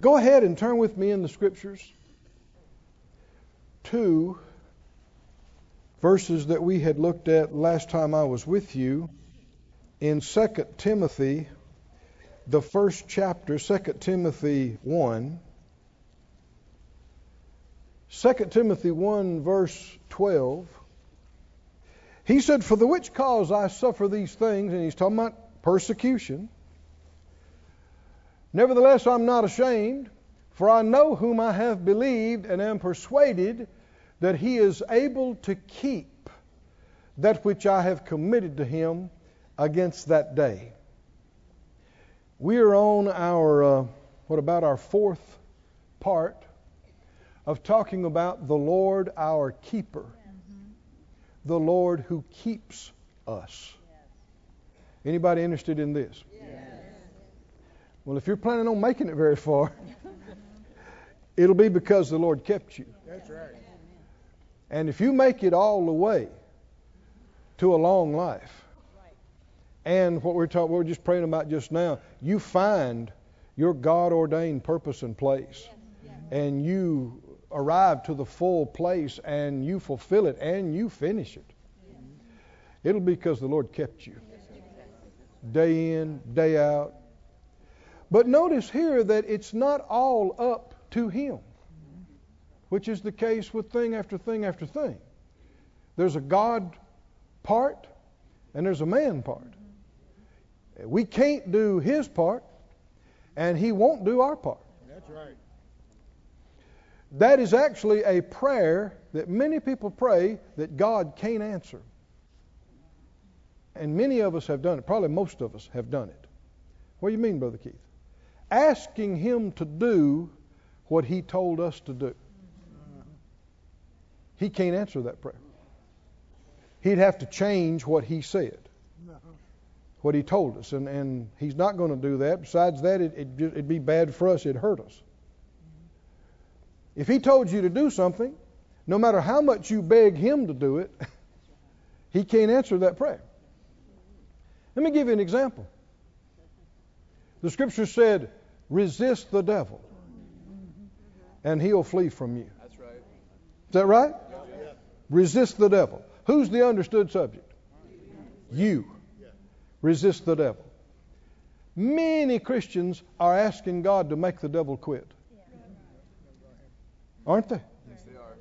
Go ahead and turn with me in the scriptures to verses that we had looked at last time I was with you in 2 Timothy, the first chapter, 2 Timothy 1. 2 Timothy 1, verse 12. He said, For the which cause I suffer these things, and he's talking about persecution. Nevertheless, I'm not ashamed, for I know whom I have believed, and am persuaded that he is able to keep that which I have committed to him against that day. We are on our, uh, what about our fourth part of talking about the Lord our keeper, mm-hmm. the Lord who keeps us. Yes. Anybody interested in this? Yes. Well, if you're planning on making it very far, it'll be because the Lord kept you. That's right. And if you make it all the way to a long life, and what we're talking, what we're just praying about just now, you find your God ordained purpose and place, and you arrive to the full place, and you fulfill it, and you finish it. It'll be because the Lord kept you day in, day out. But notice here that it's not all up to Him which is the case with thing after thing after thing. There's a God part and there's a man part. We can't do his part and he won't do our part. That's right. That is actually a prayer that many people pray that God can't answer. And many of us have done it. Probably most of us have done it. What do you mean, Brother Keith? Asking him to do what he told us to do. He can't answer that prayer. He'd have to change what he said, what he told us, and, and he's not going to do that. Besides that, it, it, it'd be bad for us. It'd hurt us. If he told you to do something, no matter how much you beg him to do it, he can't answer that prayer. Let me give you an example. The scripture said, resist the devil, and he'll flee from you. That's right. Is that right? Resist the devil. Who's the understood subject? You. Resist the devil. Many Christians are asking God to make the devil quit. Aren't they? Yes, they are.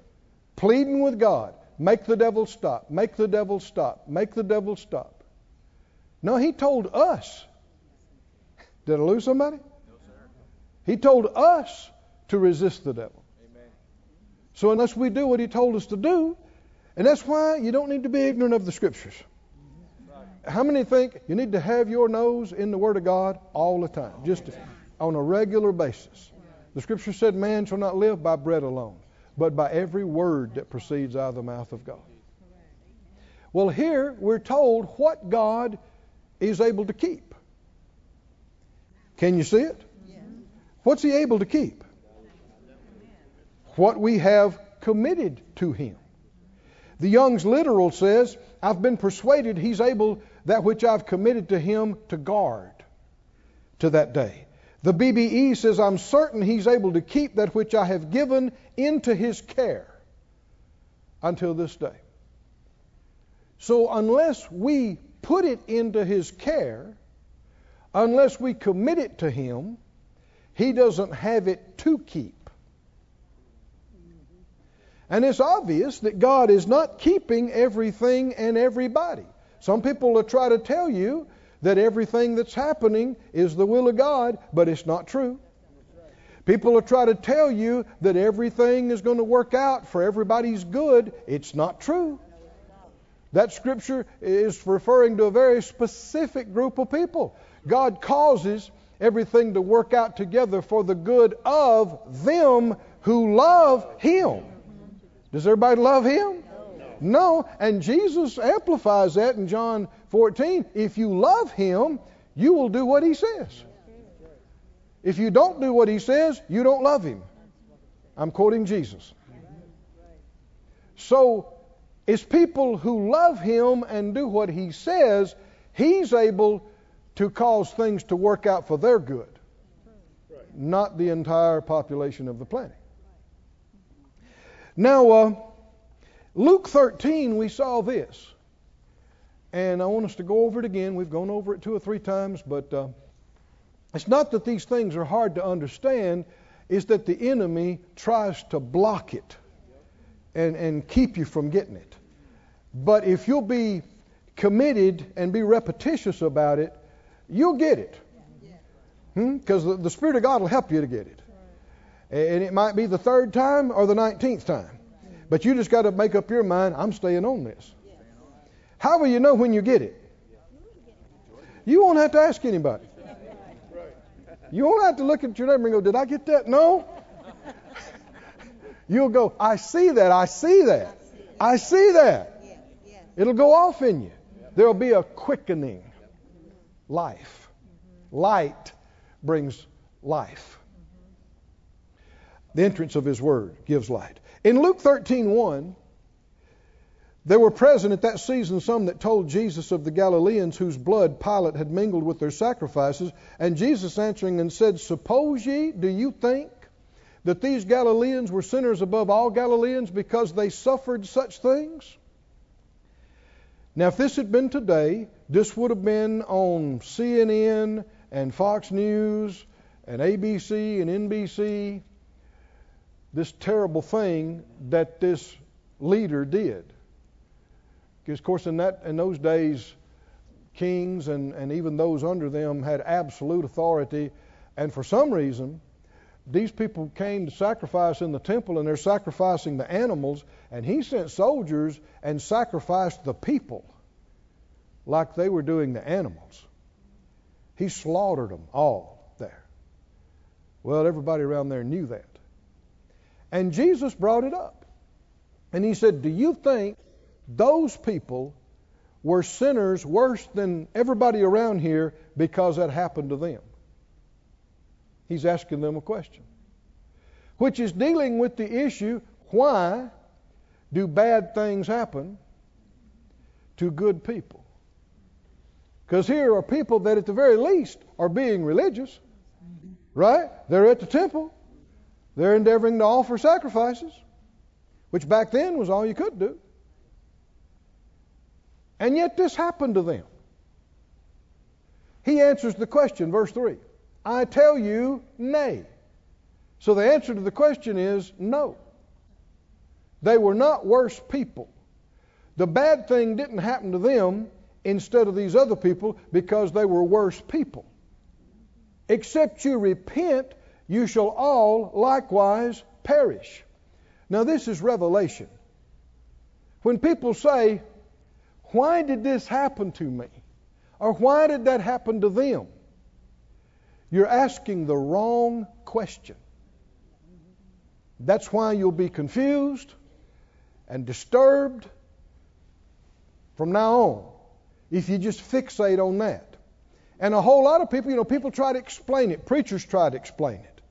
Pleading with God, make the devil stop, make the devil stop, make the devil stop. No, he told us. Did I lose somebody? No, sir. He told us to resist the devil. Amen. So unless we do what he told us to do, and that's why you don't need to be ignorant of the scriptures. How many think you need to have your nose in the Word of God all the time, just on a regular basis? The scripture said, Man shall not live by bread alone, but by every word that proceeds out of the mouth of God. Well, here we're told what God is able to keep. Can you see it? What's He able to keep? What we have committed to Him. The Young's literal says, I've been persuaded he's able that which I've committed to him to guard to that day. The BBE says, I'm certain he's able to keep that which I have given into his care until this day. So, unless we put it into his care, unless we commit it to him, he doesn't have it to keep. And it's obvious that God is not keeping everything and everybody. Some people will try to tell you that everything that's happening is the will of God, but it's not true. People will try to tell you that everything is going to work out for everybody's good. It's not true. That scripture is referring to a very specific group of people. God causes everything to work out together for the good of them who love Him. Does everybody love him? No. no. And Jesus amplifies that in John 14. If you love him, you will do what he says. If you don't do what he says, you don't love him. I'm quoting Jesus. So, it's people who love him and do what he says, he's able to cause things to work out for their good. not the entire population of the planet. Now, uh, Luke 13, we saw this. And I want us to go over it again. We've gone over it two or three times, but uh, it's not that these things are hard to understand, it's that the enemy tries to block it and, and keep you from getting it. But if you'll be committed and be repetitious about it, you'll get it. Because hmm? the, the Spirit of God will help you to get it. And it might be the third time or the nineteenth time. But you just got to make up your mind, I'm staying on this. How will you know when you get it? You won't have to ask anybody. You won't have to look at your neighbor and go, Did I get that? No. You'll go, I see that, I see that, I see that. It'll go off in you. There'll be a quickening life. Light brings life. The entrance of His Word gives light. In Luke 13:1, there were present at that season some that told Jesus of the Galileans whose blood Pilate had mingled with their sacrifices, and Jesus answering and said, Suppose ye, do you think that these Galileans were sinners above all Galileans because they suffered such things? Now, if this had been today, this would have been on CNN and Fox News and ABC and NBC, this terrible thing that this leader did. Because, of course, in, that, in those days, kings and, and even those under them had absolute authority. And for some reason, these people came to sacrifice in the temple and they're sacrificing the animals, and he sent soldiers and sacrificed the people like they were doing the animals. He slaughtered them all there. Well, everybody around there knew that. And Jesus brought it up. And he said, Do you think those people were sinners worse than everybody around here because that happened to them? He's asking them a question, which is dealing with the issue why do bad things happen to good people? Because here are people that, at the very least, are being religious, right? They're at the temple, they're endeavoring to offer sacrifices, which back then was all you could do. And yet this happened to them. He answers the question, verse 3 I tell you, nay. So the answer to the question is no. They were not worse people. The bad thing didn't happen to them instead of these other people because they were worse people. Except you repent, you shall all likewise perish. Now, this is revelation. When people say, Why did this happen to me? Or why did that happen to them? You're asking the wrong question. That's why you'll be confused and disturbed from now on if you just fixate on that. And a whole lot of people, you know, people try to explain it. Preachers try to explain it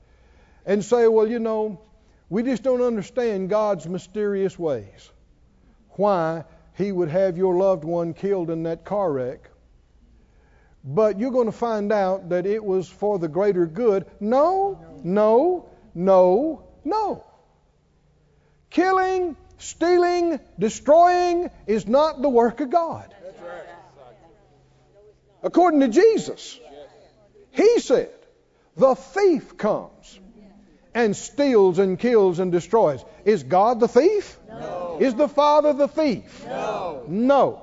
and say, well, you know, we just don't understand God's mysterious ways. Why He would have your loved one killed in that car wreck. But you're going to find out that it was for the greater good. No, no, no, no. Killing, stealing, destroying is not the work of God. According to Jesus, He said, the thief comes and steals and kills and destroys. Is God the thief? No. Is the Father the thief? No. No.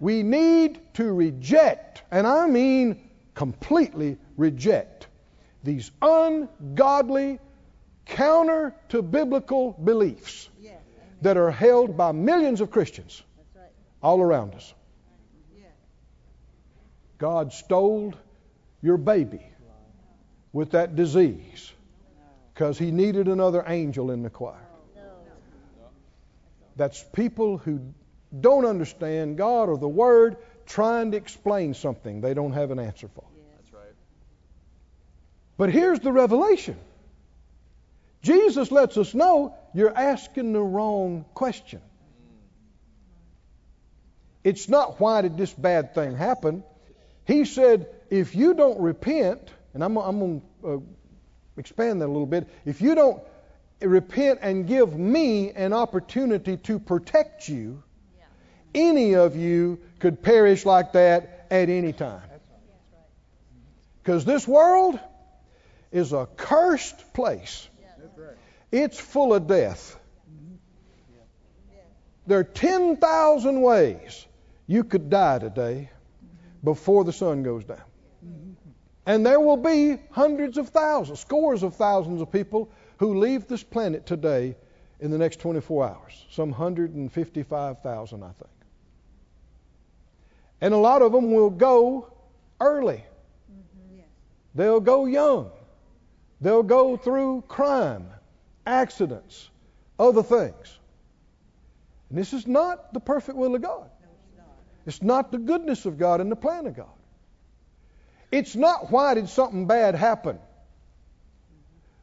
We need to reject, and I mean completely reject, these ungodly, counter to biblical beliefs that are held by millions of Christians all around us. God stole your baby with that disease because he needed another angel in the choir. That's people who don't understand God or the Word trying to explain something they don't have an answer for. That's right. But here's the revelation Jesus lets us know you're asking the wrong question. It's not why did this bad thing happen? He said, if you don't repent and I'm, I'm going to uh, expand that a little bit. If you don't repent and give me an opportunity to protect you, any of you could perish like that at any time. Because this world is a cursed place. It's full of death. There are 10,000 ways you could die today before the sun goes down. And there will be hundreds of thousands, scores of thousands of people who leave this planet today in the next 24 hours. Some 155,000, I think. And a lot of them will go early. They'll go young. They'll go through crime, accidents, other things. And this is not the perfect will of God. It's not the goodness of God and the plan of God. It's not why did something bad happen.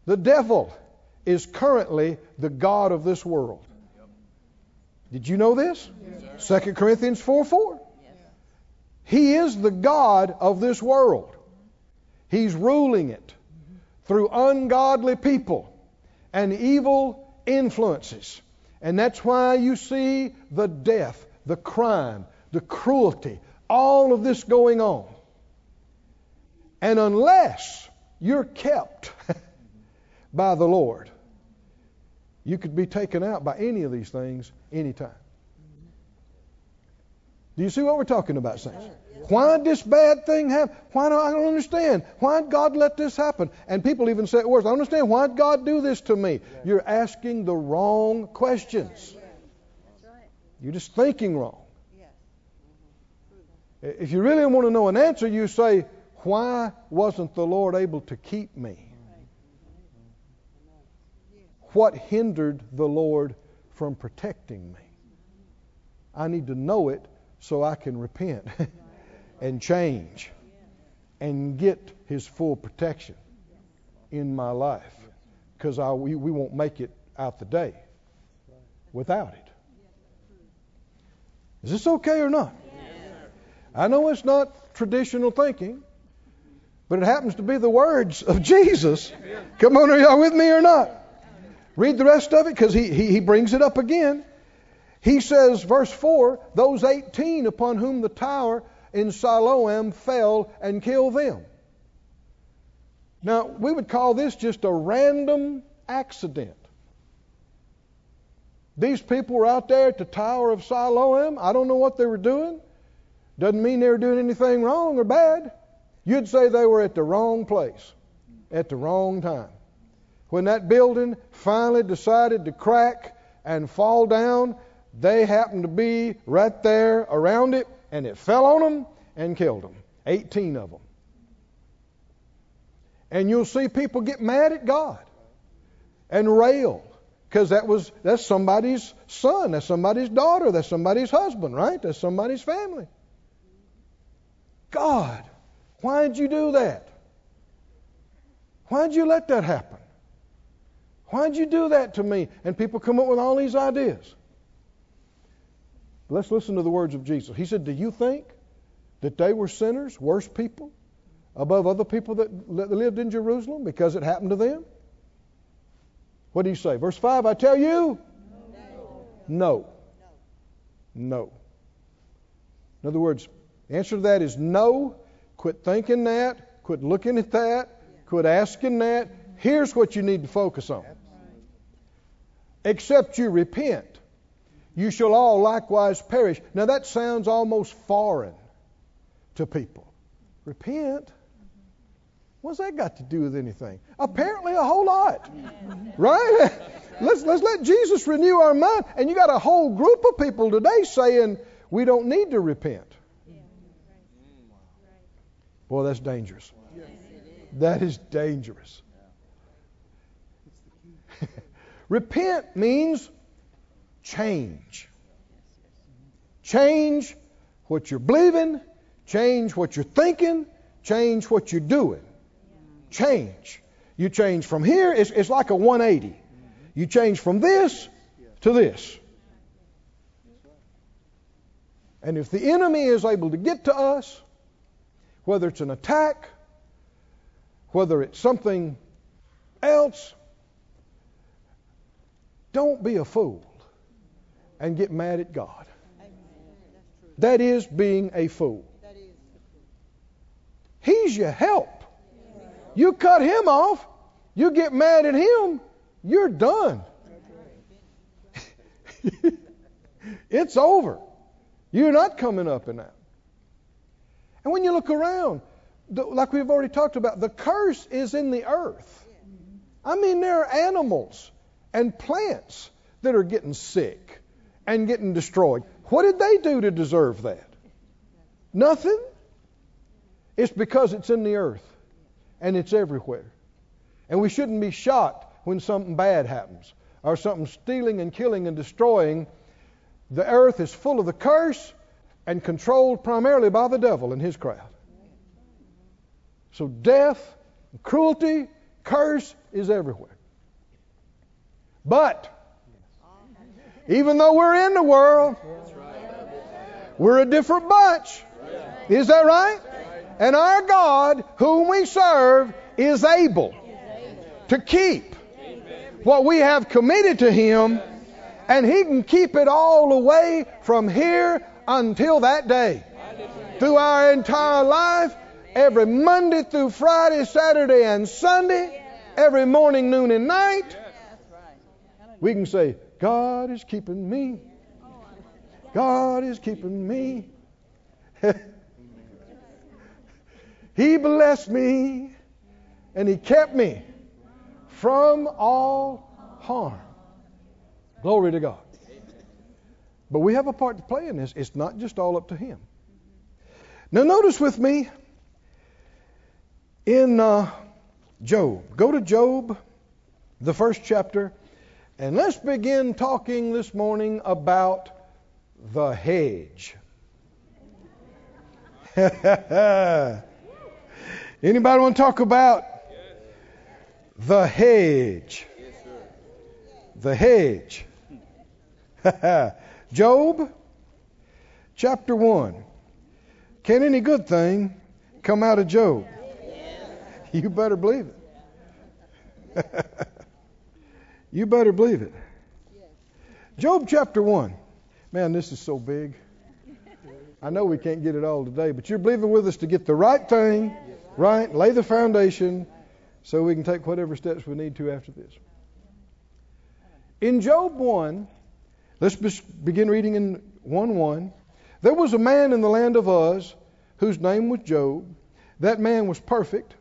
The devil is currently the God of this world. Did you know this? Yes. 2 Corinthians 4 4. Yes. He is the God of this world. He's ruling it mm-hmm. through ungodly people and evil influences. And that's why you see the death, the crime, the cruelty, all of this going on. And unless you're kept by the Lord, you could be taken out by any of these things anytime. Do you see what we're talking about, saints? Why did this bad thing happen? Why do I don't understand? Why did God let this happen? And people even say worse. I don't understand. Why did God do this to me? You're asking the wrong questions. You're just thinking wrong. If you really want to know an answer, you say, Why wasn't the Lord able to keep me? What hindered the Lord from protecting me? I need to know it so I can repent and change and get His full protection in my life because we, we won't make it out the day without it. Is this okay or not? I know it's not traditional thinking, but it happens to be the words of Jesus. Come on, are y'all with me or not? Read the rest of it because he, he, he brings it up again. He says, verse 4 those 18 upon whom the tower in Siloam fell and killed them. Now, we would call this just a random accident. These people were out there at the Tower of Siloam. I don't know what they were doing. Doesn't mean they were doing anything wrong or bad. You'd say they were at the wrong place at the wrong time. When that building finally decided to crack and fall down, they happened to be right there around it, and it fell on them and killed them. 18 of them. And you'll see people get mad at God and rail because that was that's somebody's son, that's somebody's daughter, that's somebody's husband, right? That's somebody's family. God, why did you do that? Why did you let that happen? Why did you do that to me? And people come up with all these ideas. Let's listen to the words of Jesus. He said, Do you think that they were sinners, worse people, above other people that lived in Jerusalem because it happened to them? What do you say? Verse 5 I tell you, no. No. no. In other words, the answer to that is no. Quit thinking that. Quit looking at that. Quit asking that. Here's what you need to focus on. Except you repent, you shall all likewise perish. Now that sounds almost foreign to people. Repent? What's that got to do with anything? Apparently a whole lot. Right? let's let's let Jesus renew our mind. And you got a whole group of people today saying we don't need to repent. Boy, that's dangerous. That is dangerous. Repent means change. Change what you're believing, change what you're thinking, change what you're doing. Change. You change from here, it's, it's like a 180. You change from this to this. And if the enemy is able to get to us, whether it's an attack, whether it's something else, don't be a fool and get mad at God. That is being a fool. He's your help. You cut him off, you get mad at him, you're done. it's over. You're not coming up and out. And when you look around, like we've already talked about, the curse is in the earth. I mean, there are animals and plants that are getting sick and getting destroyed. What did they do to deserve that? Nothing. It's because it's in the earth and it's everywhere. And we shouldn't be shocked when something bad happens or something stealing and killing and destroying. The earth is full of the curse and controlled primarily by the devil and his crowd. So death, cruelty, curse is everywhere. But even though we're in the world, we're a different bunch. Is that right? And our God, whom we serve, is able to keep what we have committed to Him, and He can keep it all away from here until that day. Through our entire life, every Monday through Friday, Saturday, and Sunday, every morning, noon, and night, we can say, God is keeping me. God is keeping me. he blessed me and He kept me from all harm. Glory to God. But we have a part to play in this. It's not just all up to Him. Now, notice with me in uh, Job. Go to Job, the first chapter, and let's begin talking this morning about the hedge. Anybody want to talk about the hedge? The hedge. Job chapter 1. Can any good thing come out of Job? You better believe it. you better believe it. Job chapter 1. Man, this is so big. I know we can't get it all today, but you're believing with us to get the right thing, right? Lay the foundation so we can take whatever steps we need to after this. In Job 1, let's begin reading in 1 1. There was a man in the land of Uz whose name was Job. That man was perfect.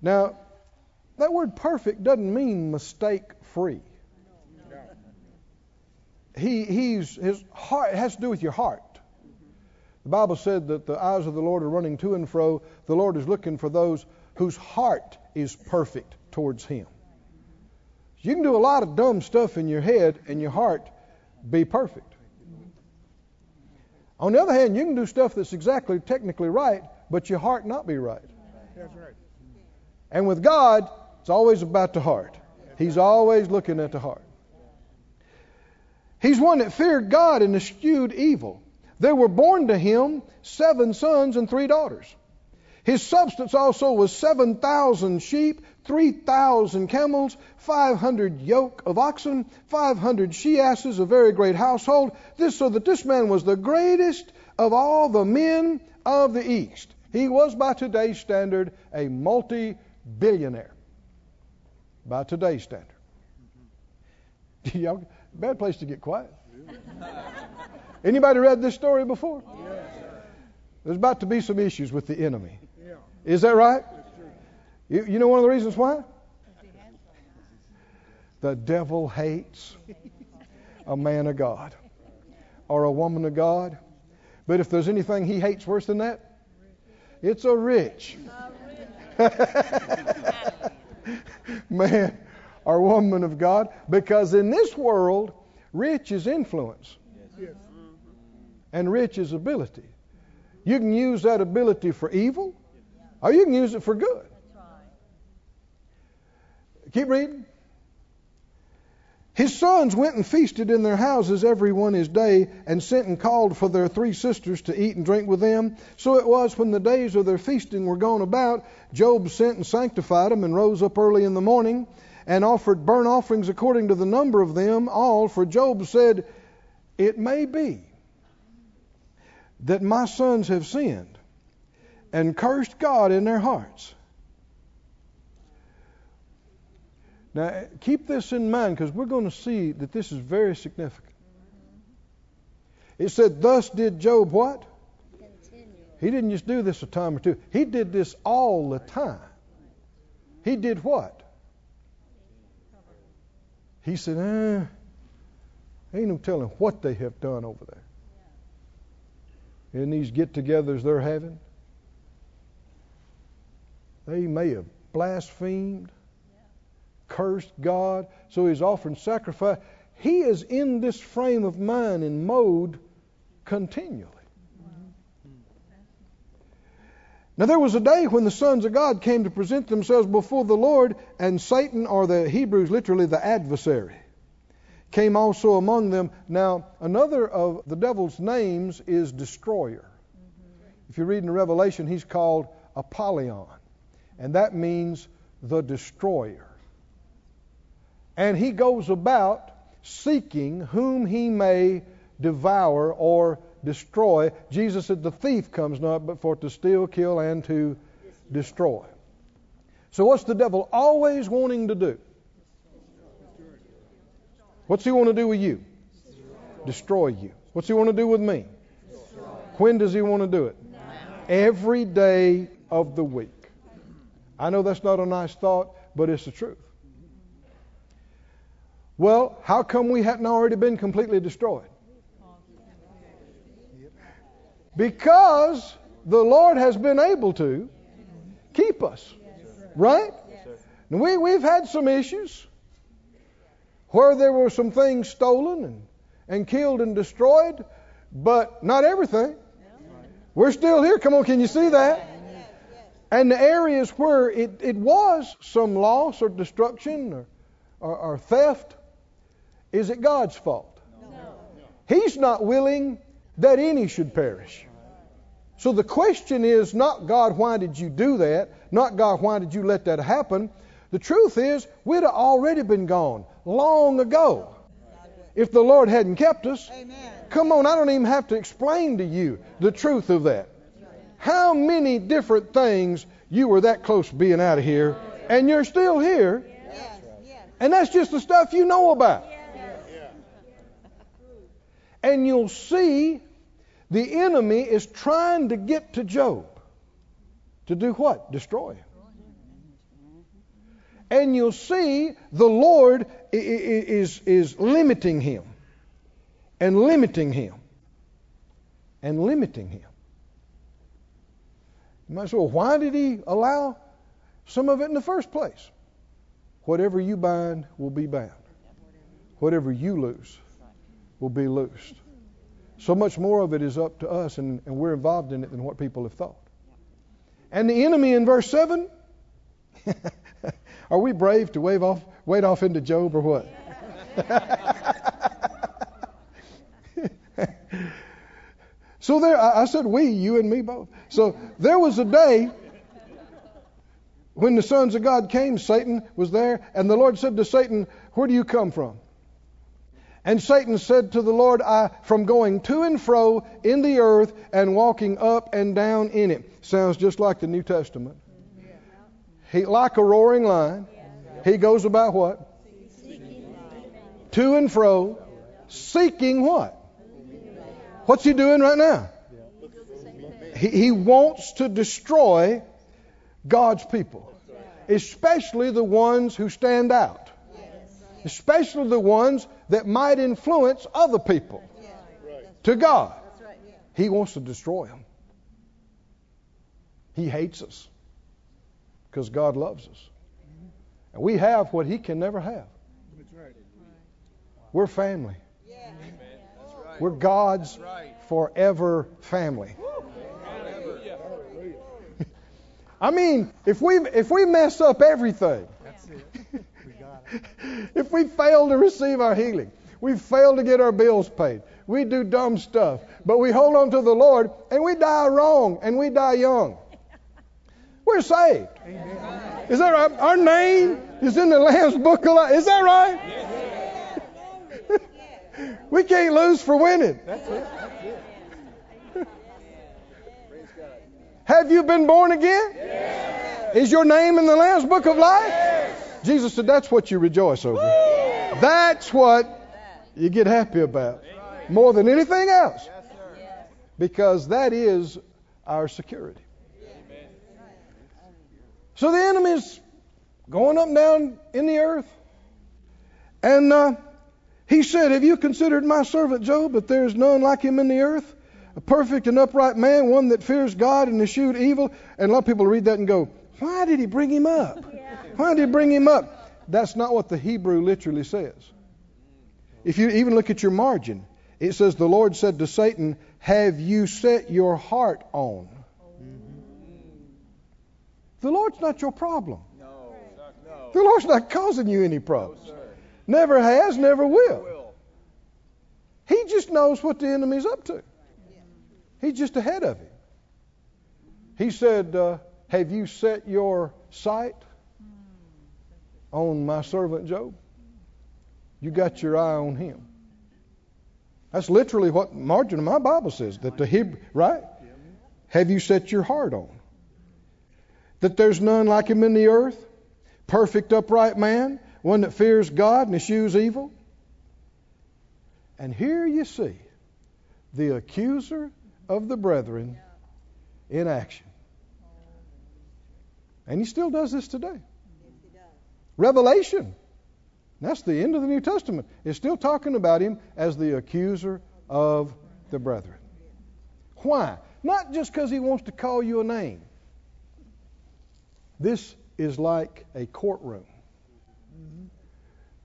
Now, that word perfect doesn't mean mistake free. He, he's, his heart, it has to do with your heart. The Bible said that the eyes of the Lord are running to and fro. The Lord is looking for those whose heart is perfect towards Him. You can do a lot of dumb stuff in your head and your heart be perfect. On the other hand, you can do stuff that's exactly technically right, but your heart not be right. And with God, it's always about the heart. He's always looking at the heart. He's one that feared God and eschewed evil. There were born to him seven sons and three daughters. His substance also was 7,000 sheep, 3,000 camels, 500 yoke of oxen, 500 she asses, a very great household. This so that this man was the greatest of all the men of the East. He was, by today's standard, a multi billionaire. By today's standard. Y'all, bad place to get quiet. Anybody read this story before? There's about to be some issues with the enemy. Is that right? You, you know one of the reasons why? The devil hates a man of God or a woman of God. But if there's anything he hates worse than that, it's a rich man or woman of God. Because in this world, rich is influence and rich is ability. You can use that ability for evil or you can use it for good. Keep reading. His sons went and feasted in their houses every one his day, and sent and called for their three sisters to eat and drink with them. So it was when the days of their feasting were gone about, Job sent and sanctified them, and rose up early in the morning, and offered burnt offerings according to the number of them all. For Job said, It may be that my sons have sinned and cursed God in their hearts. Now, keep this in mind because we're going to see that this is very significant. It said, Thus did Job what? Continue. He didn't just do this a time or two, he did this all the time. He did what? He said, eh, ain't no telling what they have done over there. In these get togethers they're having, they may have blasphemed cursed God, so he's offering sacrifice. He is in this frame of mind and mode continually. Now, there was a day when the sons of God came to present themselves before the Lord, and Satan, or the Hebrews literally the adversary, came also among them. Now, another of the devil's names is Destroyer. If you read in Revelation, he's called Apollyon, and that means the destroyer. And he goes about seeking whom he may devour or destroy. Jesus said, The thief comes not but for to steal, kill, and to destroy. So, what's the devil always wanting to do? What's he want to do with you? Destroy you. What's he want to do with me? When does he want to do it? Every day of the week. I know that's not a nice thought, but it's the truth. Well, how come we hadn't already been completely destroyed? Because the Lord has been able to keep us. Right? we, we've had some issues where there were some things stolen and, and killed and destroyed, but not everything. We're still here. Come on, can you see that? And the areas where it, it was some loss or destruction or, or, or theft, is it God's fault? No. He's not willing that any should perish. So the question is not God, why did you do that? Not God, why did you let that happen? The truth is, we'd have already been gone long ago if the Lord hadn't kept us. Amen. Come on, I don't even have to explain to you the truth of that. How many different things you were that close to being out of here, and you're still here, and that's just the stuff you know about. And you'll see the enemy is trying to get to Job. To do what? Destroy him. And you'll see the Lord is, is limiting him. And limiting him. And limiting him. You might say, well, why did he allow some of it in the first place? Whatever you bind will be bound. Whatever you lose will be loosed. So much more of it is up to us, and, and we're involved in it than what people have thought. And the enemy in verse 7 are we brave to wave off, wade off into Job or what? so there, I said we, you and me both. So there was a day when the sons of God came, Satan was there, and the Lord said to Satan, Where do you come from? And Satan said to the Lord, I, from going to and fro in the earth and walking up and down in it. Sounds just like the New Testament. He, like a roaring lion, he goes about what? To and fro, seeking what? What's he doing right now? He, he wants to destroy God's people, especially the ones who stand out especially the ones that might influence other people to God. He wants to destroy them. He hates us because God loves us. And we have what He can never have. We're family. We're God's forever family. I mean, if we if we mess up everything, if we fail to receive our healing, we fail to get our bills paid, we do dumb stuff, but we hold on to the Lord and we die wrong and we die young. We're saved. Amen. Is that right? Our name is in the Lamb's book of life. Is that right? We can't lose for winning. That's it. That's it. Have you been born again? Yes. Is your name in the Lamb's book of life? Yes. Jesus said that's what you rejoice over. Woo. That's what you get happy about more than anything else. Because that is our security. So the enemy's going up and down in the earth. And uh, he said, Have you considered my servant Job, that there is none like him in the earth? A perfect and upright man, one that fears God and eschewed evil. And a lot of people read that and go, Why did he bring him up? Why did he bring him up? That's not what the Hebrew literally says. If you even look at your margin, it says, The Lord said to Satan, Have you set your heart on? The Lord's not your problem. No. The Lord's not causing you any problems. No, never has, never will. He just knows what the enemy's up to. He's just ahead of him. He said, uh, Have you set your sight on my servant Job? You got your eye on him. That's literally what margin of my Bible says. That the Hebrew, right? Have you set your heart on? that there's none like him in the earth, perfect, upright man, one that fears God and eschews evil. And here you see the accuser of the brethren in action. And he still does this today. Revelation, that's the end of the New Testament, is still talking about him as the accuser of the brethren. Why? Not just because he wants to call you a name. This is like a courtroom.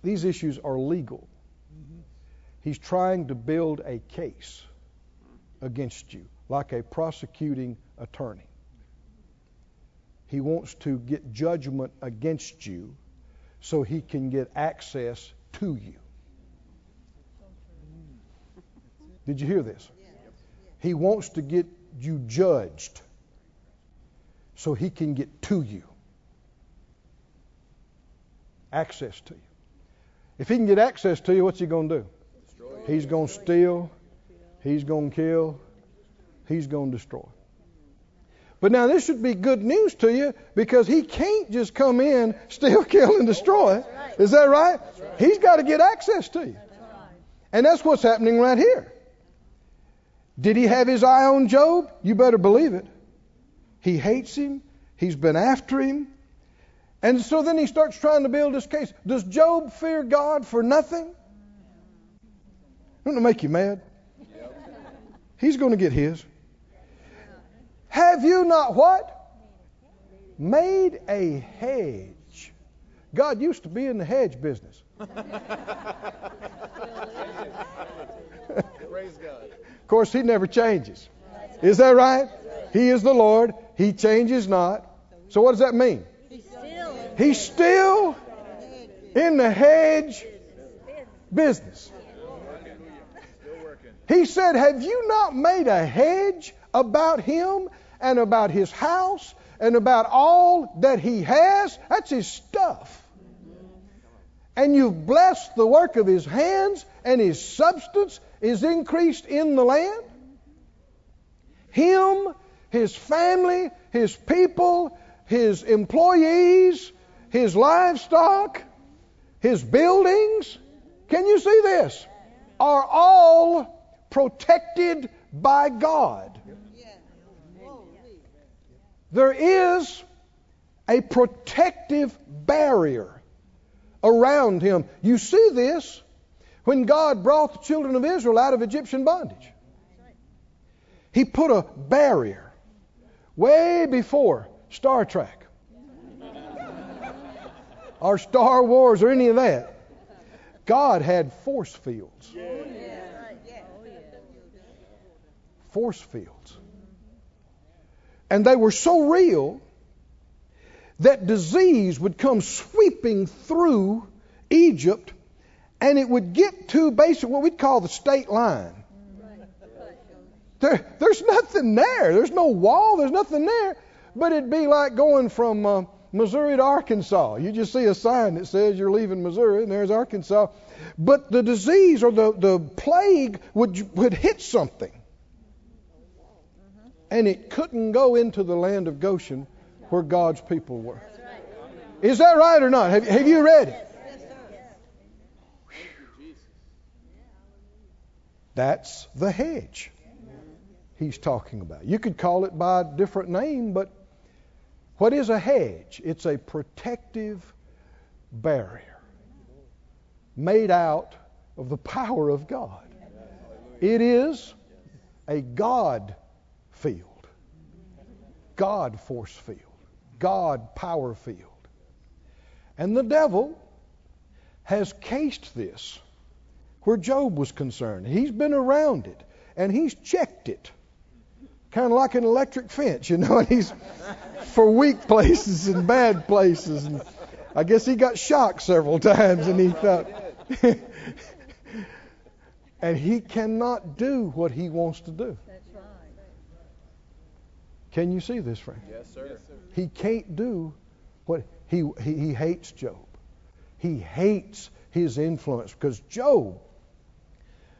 These issues are legal. Mm-hmm. He's trying to build a case against you, like a prosecuting attorney. He wants to get judgment against you so he can get access to you. Did you hear this? He wants to get you judged so he can get to you. Access to you. If he can get access to you, what's he going to do? He's going to steal, he's going to kill, he's going to destroy. But now this should be good news to you because he can't just come in, steal, kill, and destroy. Is that right? He's got to get access to you. And that's what's happening right here. Did he have his eye on Job? You better believe it. He hates him. He's been after him. And so then he starts trying to build his case. Does Job fear God for nothing? Doesn't it make you mad? He's going to get his. Have you not what? Made a hedge. God used to be in the hedge business. Praise God. Of course, he never changes. Is that right? He is the Lord. He changes not. So what does that mean? He's still in the hedge business. He said, Have you not made a hedge about him and about his house and about all that he has? That's his stuff. And you've blessed the work of his hands, and his substance is increased in the land? Him his family, his people, his employees, his livestock, his buildings, can you see this? Are all protected by God. There is a protective barrier around him. You see this when God brought the children of Israel out of Egyptian bondage. He put a barrier way before Star Trek or Star Wars or any of that. God had force fields. Force fields. And they were so real that disease would come sweeping through Egypt, and it would get to basically what we'd call the state line. There, there's nothing there. There's no wall. There's nothing there. But it'd be like going from uh, Missouri to Arkansas. You just see a sign that says you're leaving Missouri, and there's Arkansas. But the disease or the, the plague would, would hit something. And it couldn't go into the land of Goshen where God's people were. Is that right or not? Have, have you read it? That's the hedge he's talking about. You could call it by a different name, but what is a hedge? It's a protective barrier made out of the power of God. It is a God field, God force field, God power field. And the devil has cased this where Job was concerned. He's been around it and he's checked it. Kind of like an electric fence, you know, and he's for weak places and bad places. And I guess he got shocked several times and he thought, and he cannot do what he wants to do. Can you see this, Frank? Yes, sir. He can't do what he, he, he hates Job. He hates his influence because Job,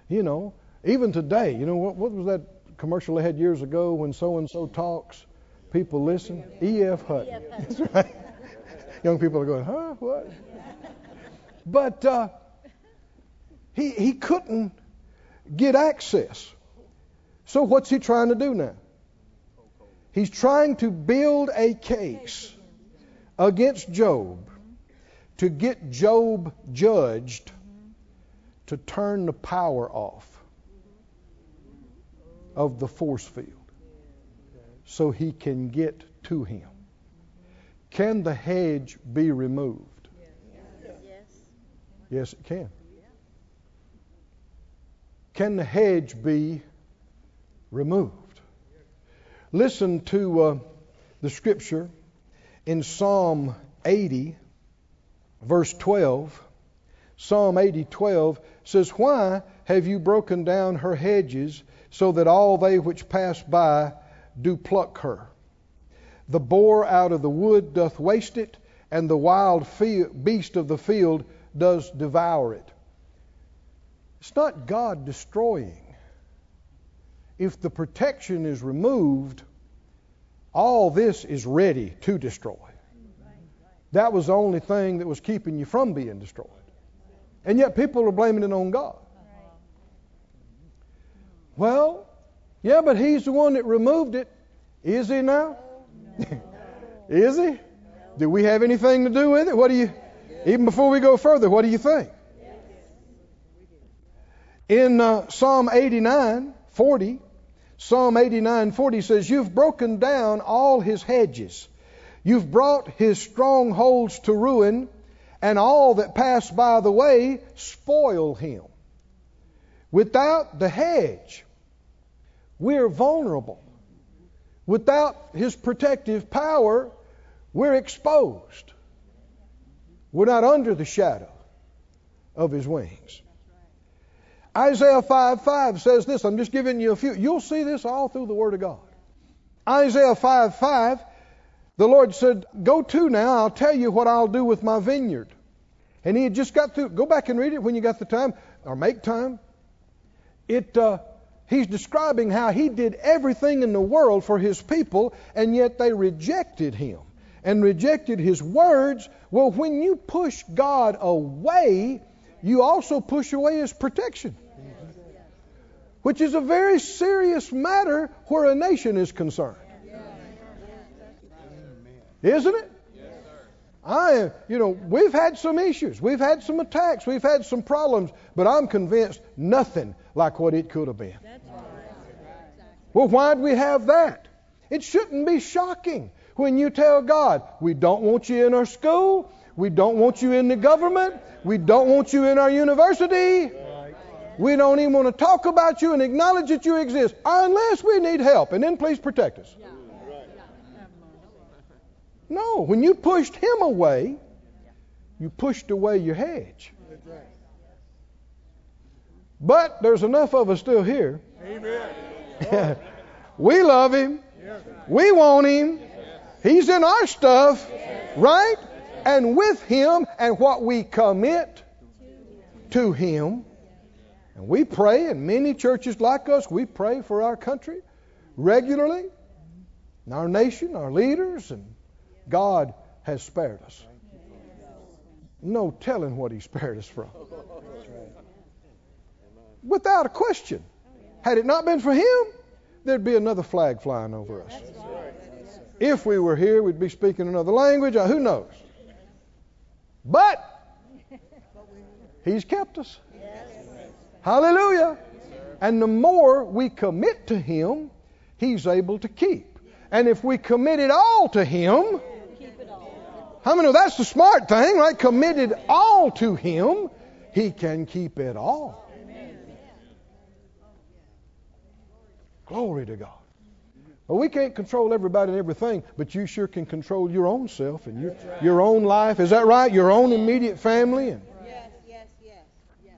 you know, even today, you know, what, what was that commercial they had years ago when so and so talks? People listen. E.F. Hutton. That's right. Young people are going, huh? What? But uh, he, he couldn't get access. So what's he trying to do now? He's trying to build a case against Job to get Job judged to turn the power off of the force field so he can get to him. Can the hedge be removed? Yes, it can. Can the hedge be removed? Listen to uh, the scripture in Psalm 80, verse 12. Psalm 80, 12 says, Why have you broken down her hedges so that all they which pass by do pluck her? The boar out of the wood doth waste it, and the wild beast of the field does devour it. It's not God destroying. If the protection is removed, all this is ready to destroy. That was the only thing that was keeping you from being destroyed. And yet people are blaming it on God. Well, yeah, but He's the one that removed it. Is He now? is He? Do we have anything to do with it? What do you, even before we go further, what do you think? In uh, Psalm 89, 40, Psalm 89:40 says, "You've broken down all his hedges. You've brought his strongholds to ruin, and all that pass by the way spoil him." Without the hedge, we're vulnerable. Without his protective power, we're exposed. We're not under the shadow of his wings. Isaiah 5 5 says this. I'm just giving you a few. You'll see this all through the Word of God. Isaiah 5 5, the Lord said, Go to now, I'll tell you what I'll do with my vineyard. And he had just got through. Go back and read it when you got the time, or make time. It, uh, he's describing how he did everything in the world for his people, and yet they rejected him and rejected his words. Well, when you push God away, you also push away his protection which is a very serious matter where a nation is concerned. Isn't it? I, you know, we've had some issues, we've had some attacks, we've had some problems, but I'm convinced nothing like what it could have been. Well, why'd we have that? It shouldn't be shocking when you tell God, we don't want you in our school, we don't want you in the government, we don't want you in our university. We don't even want to talk about you and acknowledge that you exist unless we need help. And then please protect us. No, when you pushed him away, You pushed away your hedge. But there's enough of us still here. Amen. we love him. We want him. He's in our stuff, right? And with him and what we commit to him. And we pray, and many churches like us, we pray for our country regularly, and our nation, our leaders, and God has spared us. No telling what He spared us from. Without a question. Had it not been for Him, there'd be another flag flying over us. If we were here, we'd be speaking another language. Who knows? But He's kept us. Hallelujah. And the more we commit to Him, He's able to keep. And if we commit it all to Him, how many that's the smart thing, right? Committed all to Him, He can keep it all. Glory to God. Well, we can't control everybody and everything, but you sure can control your own self and your, your own life. Is that right? Your own immediate family. And Yes, yes, yes, yes.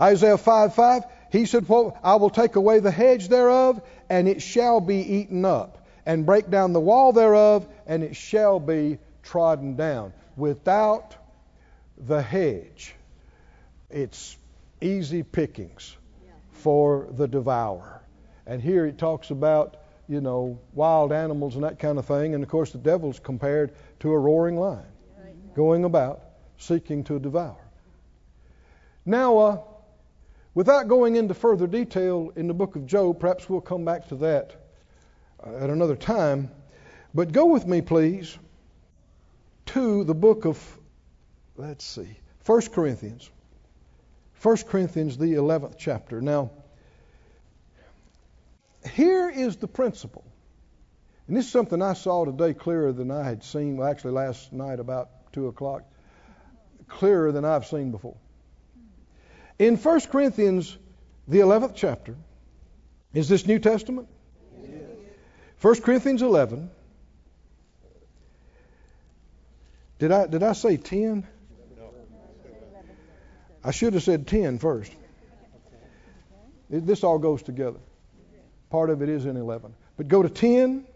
Isaiah 5 5, he said, well, I will take away the hedge thereof, and it shall be eaten up, and break down the wall thereof, and it shall be trodden down. Without the hedge, it's easy pickings for the devourer. And here it talks about, you know, wild animals and that kind of thing. And of course, the devil's compared to a roaring lion going about seeking to devour. Now, uh, without going into further detail in the book of Job, perhaps we'll come back to that at another time. But go with me, please, to the book of, let's see, 1 Corinthians. 1 Corinthians, the 11th chapter. Now, here is the principle. And this is something I saw today clearer than I had seen, well, actually last night about 2 o'clock, clearer than I've seen before. In 1 Corinthians, the 11th chapter, is this New Testament? 1 Corinthians 11. Did I, did I say 10? I should have said 10 first. This all goes together. Part of it is in 11. But go to 10,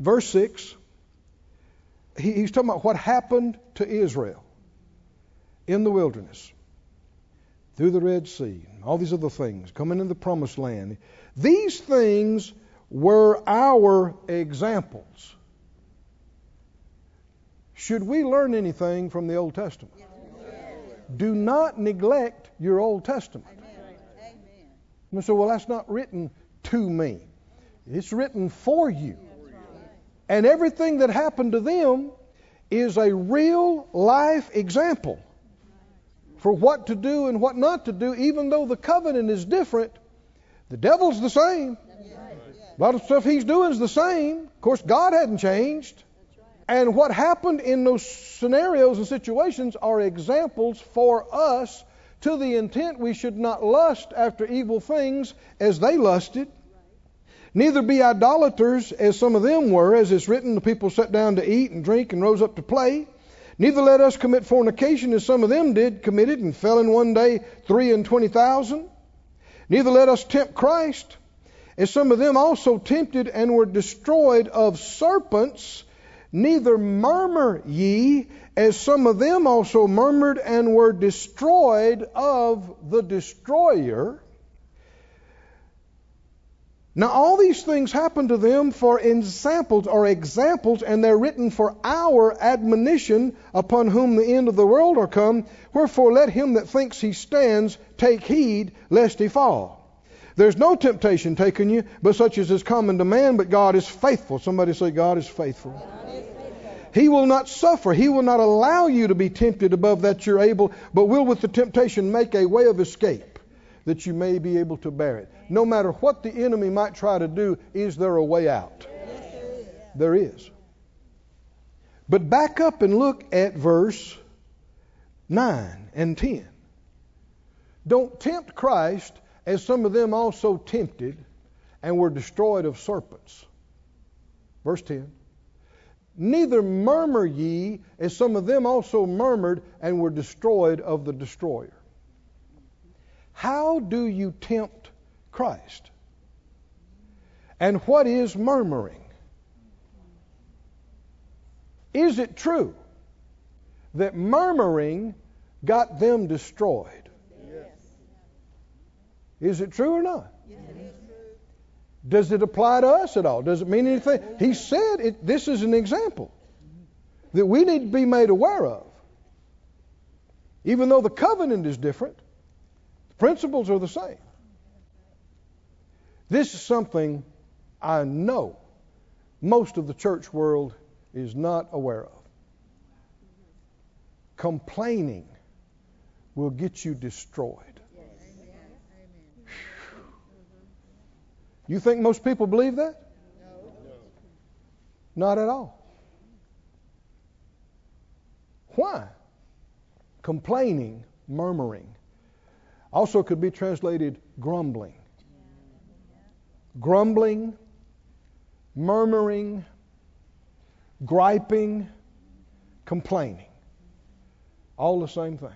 verse 6. He, he's talking about what happened to Israel in the wilderness, through the Red Sea, all these other things, coming into the promised land. These things were our examples. Should we learn anything from the Old Testament? Do not neglect your Old Testament. Amen. And so, well, that's not written to me. It's written for you. And everything that happened to them is a real life example for what to do and what not to do, even though the covenant is different. The devil's the same. A lot of stuff he's doing is the same. Of course, God hadn't changed. And what happened in those scenarios and situations are examples for us to the intent we should not lust after evil things as they lusted. Neither be idolaters as some of them were, as it's written, the people sat down to eat and drink and rose up to play. Neither let us commit fornication as some of them did, committed and fell in one day three and twenty thousand. Neither let us tempt Christ, as some of them also tempted and were destroyed of serpents. Neither murmur ye, as some of them also murmured and were destroyed of the destroyer. Now, all these things happen to them for examples or examples, and they're written for our admonition upon whom the end of the world are come. Wherefore, let him that thinks he stands take heed lest he fall. There's no temptation taken you, but such as is common to man, but God is faithful. Somebody say, God is faithful. He will not suffer. He will not allow you to be tempted above that you're able, but will with the temptation make a way of escape that you may be able to bear it. No matter what the enemy might try to do, is there a way out? There is. But back up and look at verse 9 and 10. Don't tempt Christ as some of them also tempted and were destroyed of serpents. Verse 10. Neither murmur ye, as some of them also murmured and were destroyed of the destroyer. How do you tempt Christ? And what is murmuring? Is it true that murmuring got them destroyed? Yes. Is it true or not? Yes, it is true. Does it apply to us at all? Does it mean anything? He said it, this is an example that we need to be made aware of. Even though the covenant is different, the principles are the same. This is something I know most of the church world is not aware of. Complaining will get you destroyed. You think most people believe that? Not at all. Why? Complaining, murmuring. Also could be translated grumbling. Grumbling, murmuring, griping, complaining. All the same thing.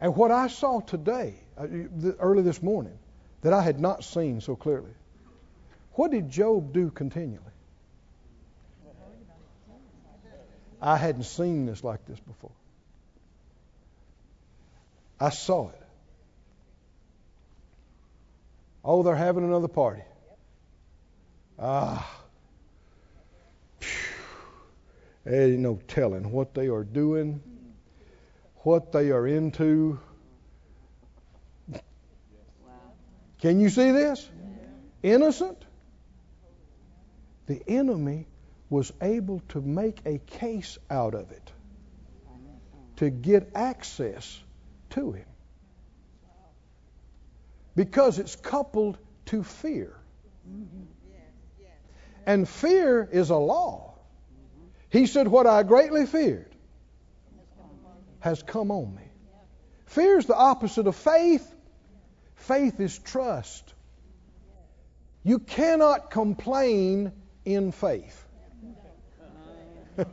And what I saw today, uh, early this morning, that I had not seen so clearly, what did Job do continually? I hadn't seen this like this before. I saw it. Oh, they're having another party. Ah. Ain't no telling what they are doing, what they are into. Can you see this? Innocent. The enemy was able to make a case out of it to get access to him because it's coupled to fear. And fear is a law. He said, What I greatly feared has come on me. Fear is the opposite of faith. Faith is trust. You cannot complain in faith.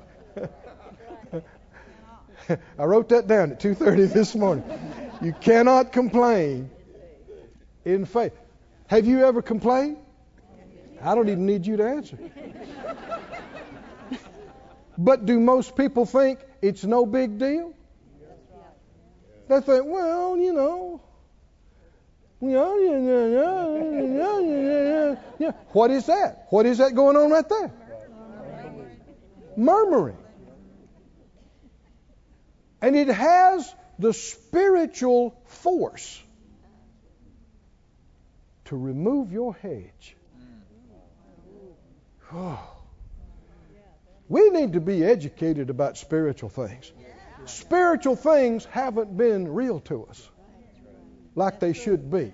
I wrote that down at 2:30 this morning. You cannot complain in faith. Have you ever complained? I don't even need you to answer. but do most people think it's no big deal? They think, well, you know. What is that? What is that going on right there? Murmuring. And it has the spiritual force to remove your hedge. Oh. We need to be educated about spiritual things. Spiritual things haven't been real to us like they should be.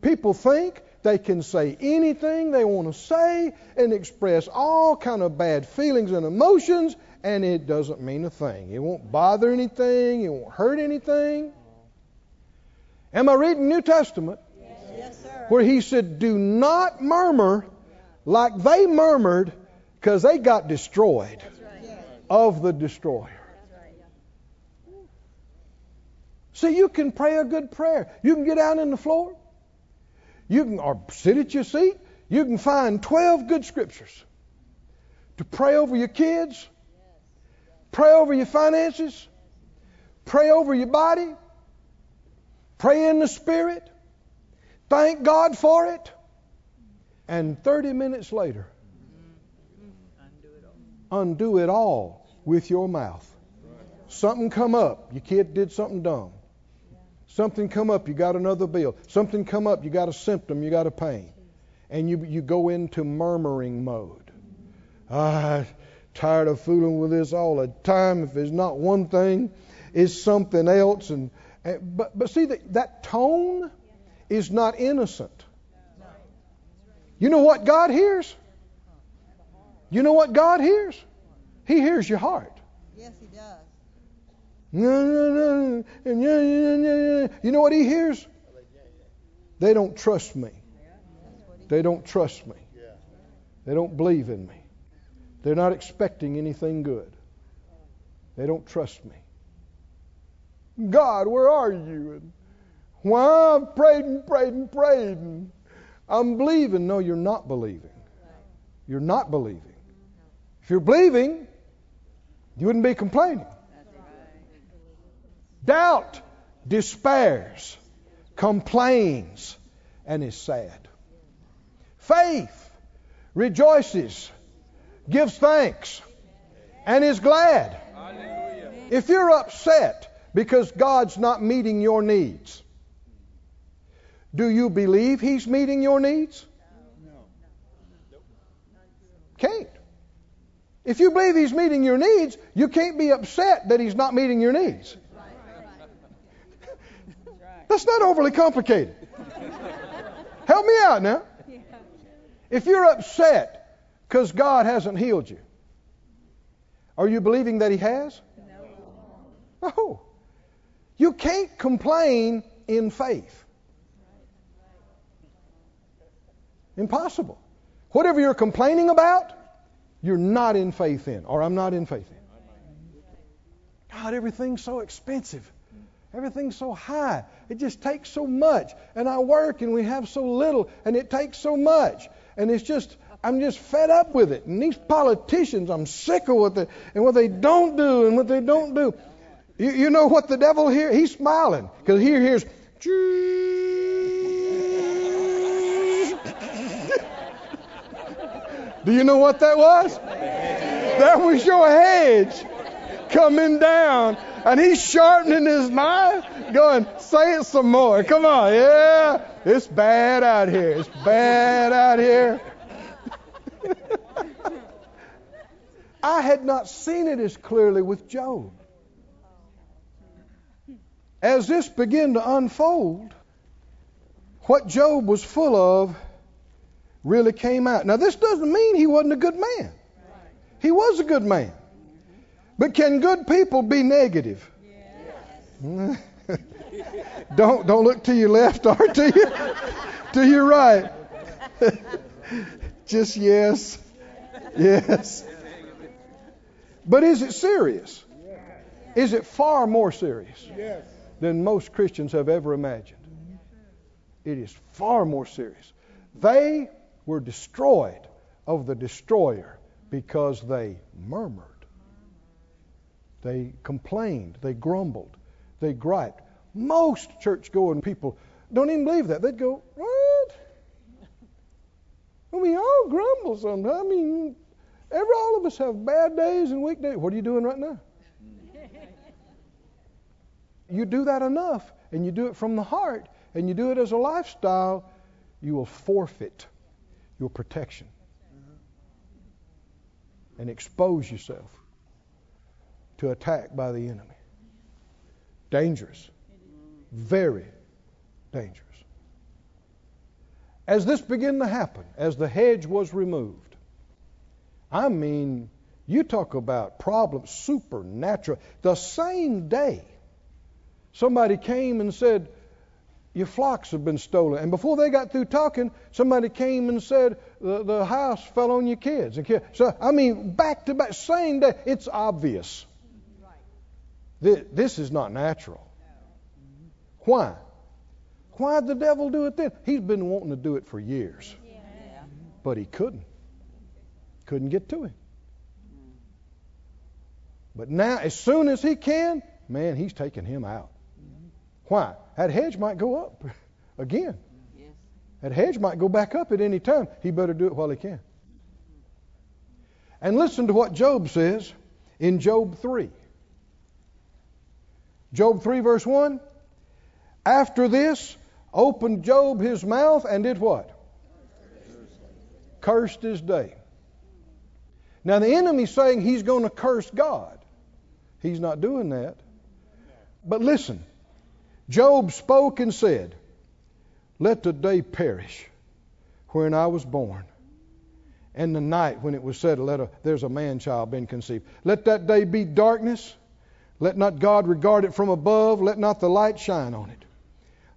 People think they can say anything they want to say and express all kind of bad feelings and emotions and it doesn't mean a thing. It won't bother anything, it won't hurt anything. Am I reading New Testament? Yes, sir. Where he said, Do not murmur like they murmured because they got destroyed of the destroyer. See, you can pray a good prayer. You can get down on the floor. You can or sit at your seat. You can find 12 good scriptures to pray over your kids, pray over your finances, pray over your body, pray in the spirit, thank God for it, and 30 minutes later, undo it all with your mouth. Something come up, your kid did something dumb. Something come up, you got another bill. Something come up, you got a symptom, you got a pain. And you, you go into murmuring mode. Ah, tired of fooling with this all the time. If it's not one thing, it's something else. And, and but but see that that tone is not innocent. You know what God hears? You know what God hears? He hears your heart. Yes, he does. You know what he hears? They don't trust me. They don't trust me. They don't believe in me. They're not expecting anything good. They don't trust me. God, where are you? Why I've prayed and prayed and prayed and I'm believing. No, you're not believing. You're not believing. If you're believing, you wouldn't be complaining. Doubt despairs, complains, and is sad. Faith rejoices, gives thanks, and is glad. If you're upset because God's not meeting your needs, do you believe He's meeting your needs? No. Can't. If you believe He's meeting your needs, you can't be upset that He's not meeting your needs. That's not overly complicated. Help me out now. If you're upset because God hasn't healed you, are you believing that He has? No. No. You can't complain in faith. Impossible. Whatever you're complaining about, you're not in faith in, or I'm not in faith in. God, everything's so expensive. Everything's so high. It just takes so much. And I work and we have so little and it takes so much. And it's just, I'm just fed up with it. And these politicians, I'm sick of what they, and what they don't do and what they don't do. You, you know what the devil here? He's smiling because he hears, Do you know what that was? That was your hedge coming down. And he's sharpening his knife, going, say it some more. Come on. Yeah, it's bad out here. It's bad out here. I had not seen it as clearly with Job. As this began to unfold, what Job was full of really came out. Now, this doesn't mean he wasn't a good man. He was a good man. But can good people be negative? Yes. don't don't look to your left or to your to your right. Just yes. Yes. But is it serious? Is it far more serious than most Christians have ever imagined? It is far more serious. They were destroyed of the destroyer because they murmured. They complained. They grumbled. They griped. Most church going people don't even believe that. They'd go, What? Mean, all grumble sometimes. I mean, every all of us have bad days and weak days. What are you doing right now? you do that enough, and you do it from the heart, and you do it as a lifestyle, you will forfeit your protection and expose yourself to attack by the enemy. Dangerous. Very dangerous. As this began to happen, as the hedge was removed, I mean, you talk about problems, supernatural. The same day, somebody came and said, your flocks have been stolen. And before they got through talking, somebody came and said, the, the house fell on your kids. So, I mean, back to back, same day. It's obvious. This is not natural. Why? Why'd the devil do it then? He's been wanting to do it for years. But he couldn't. Couldn't get to him. But now, as soon as he can, man, he's taking him out. Why? That hedge might go up again. Yes. That hedge might go back up at any time. He better do it while he can. And listen to what Job says in Job 3. Job 3, verse 1. After this, opened Job his mouth and did what? Cursed his day. Now, the enemy's saying he's going to curse God. He's not doing that. But listen, Job spoke and said, Let the day perish wherein I was born, and the night when it was said, Let a, there's a man child been conceived. Let that day be darkness. Let not God regard it from above. Let not the light shine on it.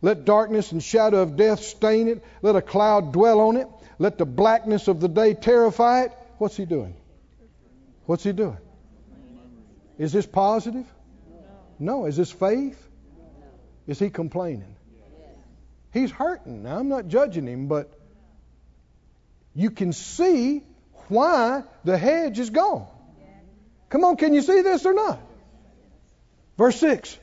Let darkness and shadow of death stain it. Let a cloud dwell on it. Let the blackness of the day terrify it. What's he doing? What's he doing? Is this positive? No. Is this faith? Is he complaining? He's hurting. Now, I'm not judging him, but you can see why the hedge is gone. Come on, can you see this or not? Verse 6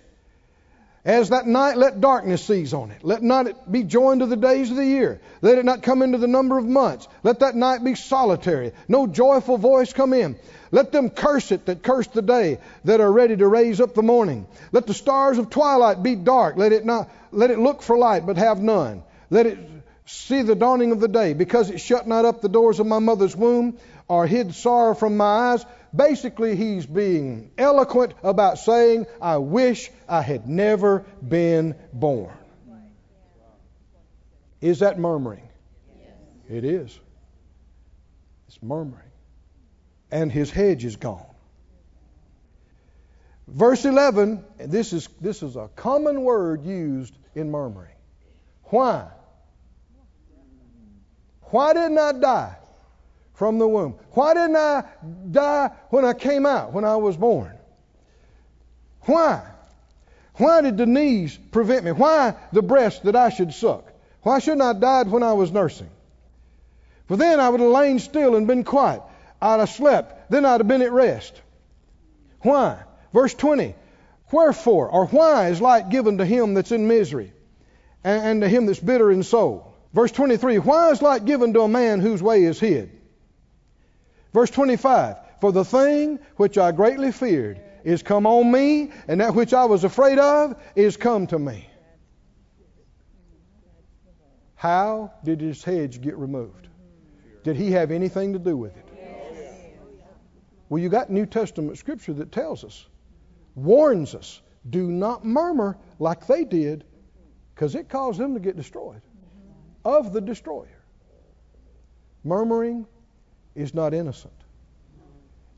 As that night, let darkness seize on it. Let not it be joined to the days of the year. Let it not come into the number of months. Let that night be solitary. No joyful voice come in. Let them curse it that curse the day, that are ready to raise up the morning. Let the stars of twilight be dark. Let it not let it look for light, but have none. Let it see the dawning of the day, because it shut not up the doors of my mother's womb, or hid sorrow from my eyes. Basically, he's being eloquent about saying, I wish I had never been born. Is that murmuring? It is. It's murmuring. And his hedge is gone. Verse 11, this is, this is a common word used in murmuring. Why? Why didn't I die from the womb? Why didn't I die when I came out, when I was born? Why? Why did the knees prevent me? Why the breast that I should suck? Why shouldn't I died when I was nursing? For then I would have lain still and been quiet. I'd have slept. Then I'd have been at rest. Why? Verse 20. Wherefore, or why is light given to him that's in misery, and, and to him that's bitter in soul? Verse 23. Why is light given to a man whose way is hid? Verse 25. For the thing which I greatly feared is come on me, and that which I was afraid of is come to me. How did his hedge get removed? Did he have anything to do with it? Well, you got New Testament scripture that tells us, warns us, do not murmur like they did, because it caused them to get destroyed of the destroyer. Murmuring is not innocent.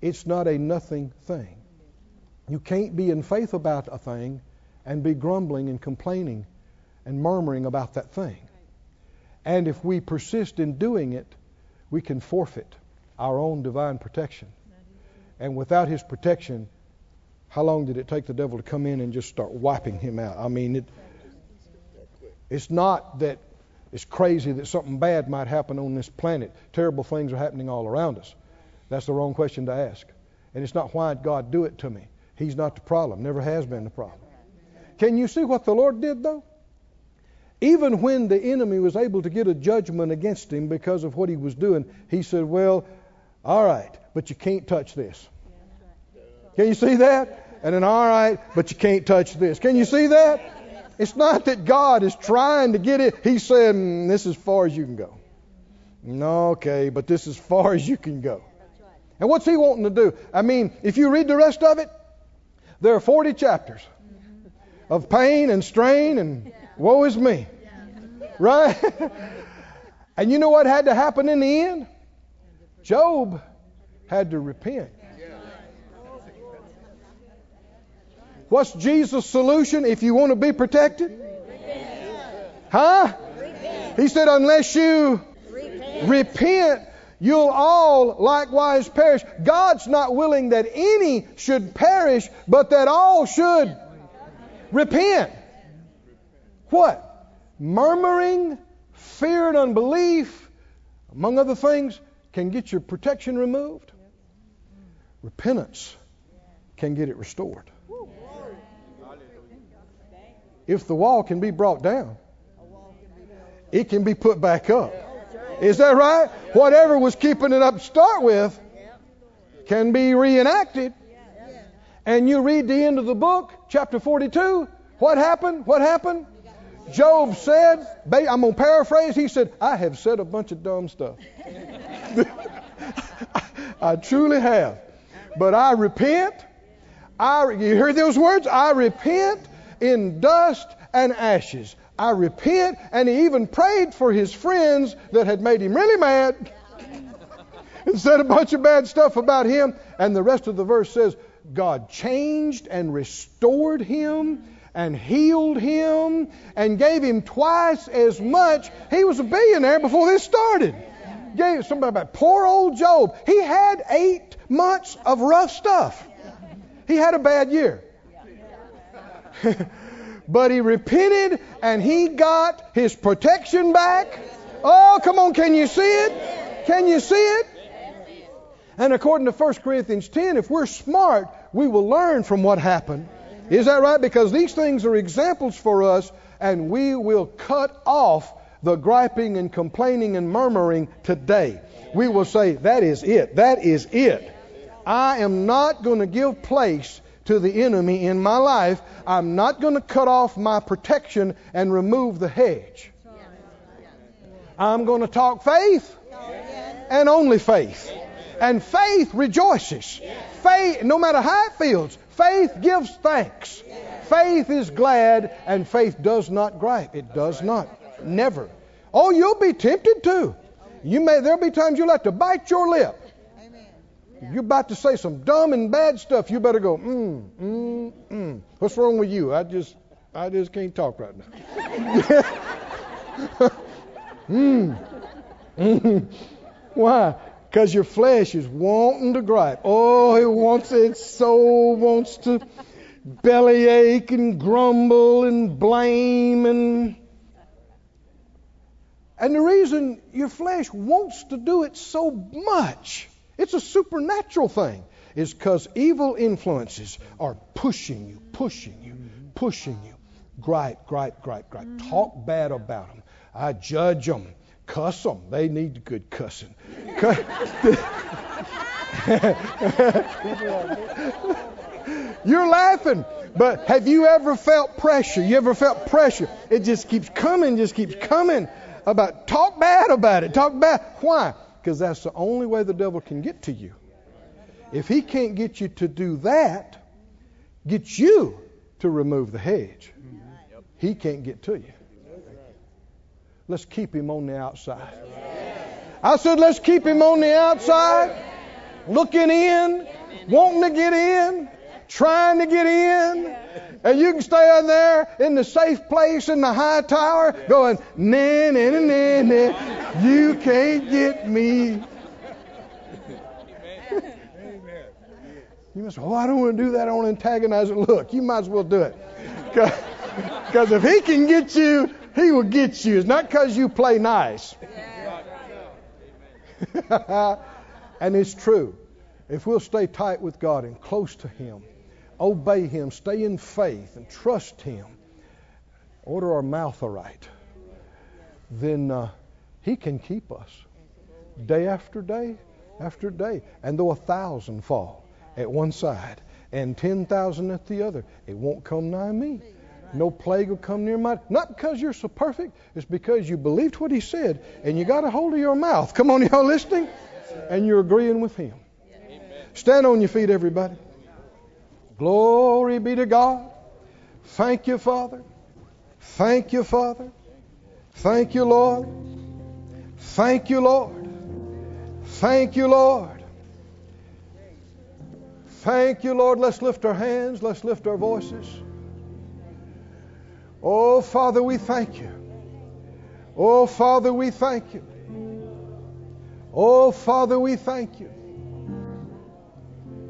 It's not a nothing thing. You can't be in faith about a thing and be grumbling and complaining and murmuring about that thing. And if we persist in doing it, we can forfeit our own divine protection. And without his protection, how long did it take the devil to come in and just start wiping him out? I mean, it, it's not that it's crazy that something bad might happen on this planet. Terrible things are happening all around us. That's the wrong question to ask. And it's not why God do it to me. He's not the problem. Never has been the problem. Can you see what the Lord did though? Even when the enemy was able to get a judgment against him because of what he was doing, he said, Well, all right, but you can't touch this. Can you see that? And then, all right, but you can't touch this. Can you see that? It's not that God is trying to get it. He's saying, mm, This is far as you can go. No, okay, but this is far as you can go. And what's he wanting to do? I mean, if you read the rest of it, there are 40 chapters of pain and strain and woe is me. Right? and you know what had to happen in the end? Job had to repent. What's Jesus' solution if you want to be protected? Huh? He said, unless you repent, you'll all likewise perish. God's not willing that any should perish, but that all should repent. What? Murmuring, fear, and unbelief, among other things, can get your protection removed. Repentance can get it restored. If the wall can be brought down, it can be put back up. Is that right? Whatever was keeping it up to start with can be reenacted. And you read the end of the book, chapter 42. What happened? What happened? Job said, I'm going to paraphrase, he said, I have said a bunch of dumb stuff. I truly have. But I repent. I, you hear those words? I repent in dust and ashes. I repent, and he even prayed for his friends that had made him really mad and said a bunch of bad stuff about him. And the rest of the verse says, God changed and restored him and healed him and gave him twice as much. He was a billionaire before this started. Gave somebody about poor old Job. He had eight months of rough stuff. He had a bad year. but he repented and he got his protection back. Oh, come on, can you see it? Can you see it? And according to 1 Corinthians 10, if we're smart, we will learn from what happened. Is that right? Because these things are examples for us, and we will cut off the griping and complaining and murmuring today. We will say, That is it. That is it. I am not going to give place to the enemy in my life. I'm not going to cut off my protection and remove the hedge. I'm going to talk faith and only faith. And faith rejoices. Faith, no matter how it feels, faith gives thanks. Faith is glad, and faith does not gripe. It does not. Never. Oh, you'll be tempted to. You may there'll be times you'll have to bite your lip. You're about to say some dumb and bad stuff. You better go, mm, mm, mm. What's wrong with you? I just I just can't talk right now. mm. Mm. Why? Because your flesh is wanting to gripe. Oh, it wants it so wants to bellyache and grumble and blame and and the reason your flesh wants to do it so much, it's a supernatural thing, is because evil influences are pushing you, pushing you, pushing you. Gripe, gripe, gripe, gripe. Talk bad about them. I judge them. Cuss them. They need good cussing. You're laughing, but have you ever felt pressure? You ever felt pressure? It just keeps coming, just keeps coming about talk bad about it. Talk bad. Why? Because that's the only way the devil can get to you. If he can't get you to do that, get you to remove the hedge, he can't get to you. Let's keep him on the outside. I said, let's keep him on the outside, looking in, wanting to get in, trying to get in. And you can stay in there in the safe place in the high tower going, nah, nah, nah, nah, nah. You can't get me. You must say, oh, I don't want to do that. I want to antagonize it. Look, you might as well do it. Because if he can get you, he will get you. It's not because you play nice. and it's true. If we'll stay tight with God and close to Him, obey Him, stay in faith, and trust Him, order our mouth aright, then uh, He can keep us day after day after day. And though a thousand fall at one side and ten thousand at the other, it won't come nigh me. No plague will come near my. Not because you're so perfect, it's because you believed what He said and you got a hold of your mouth. Come on, y'all listening? And you're agreeing with Him. Stand on your feet, everybody. Glory be to God. Thank you, Father. Thank you, Father. Thank you, Lord. Thank you, Lord. Thank you, Lord. Thank you, Lord. Let's lift our hands. Let's lift our voices. Oh, Father, we thank you. Oh, Father, we thank you. Oh, Father, we thank you.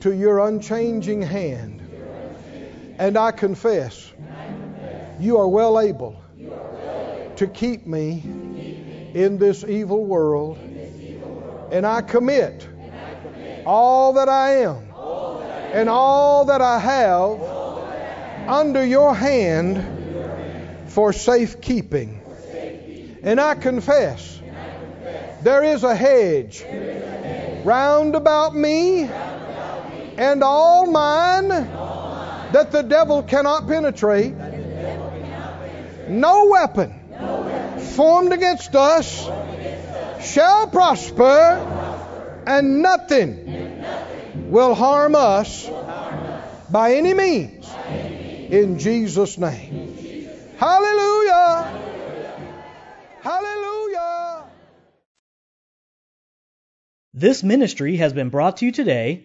to your unchanging hand. And I confess you are well able to keep me in this evil world. And I commit all that I am and all that I have under your hand for safekeeping. And I confess there is a hedge round about me and all mine that the devil cannot penetrate. No weapon formed against us shall prosper, and nothing will harm us by any means. In Jesus' name. Hallelujah. Hallelujah. This ministry has been brought to you today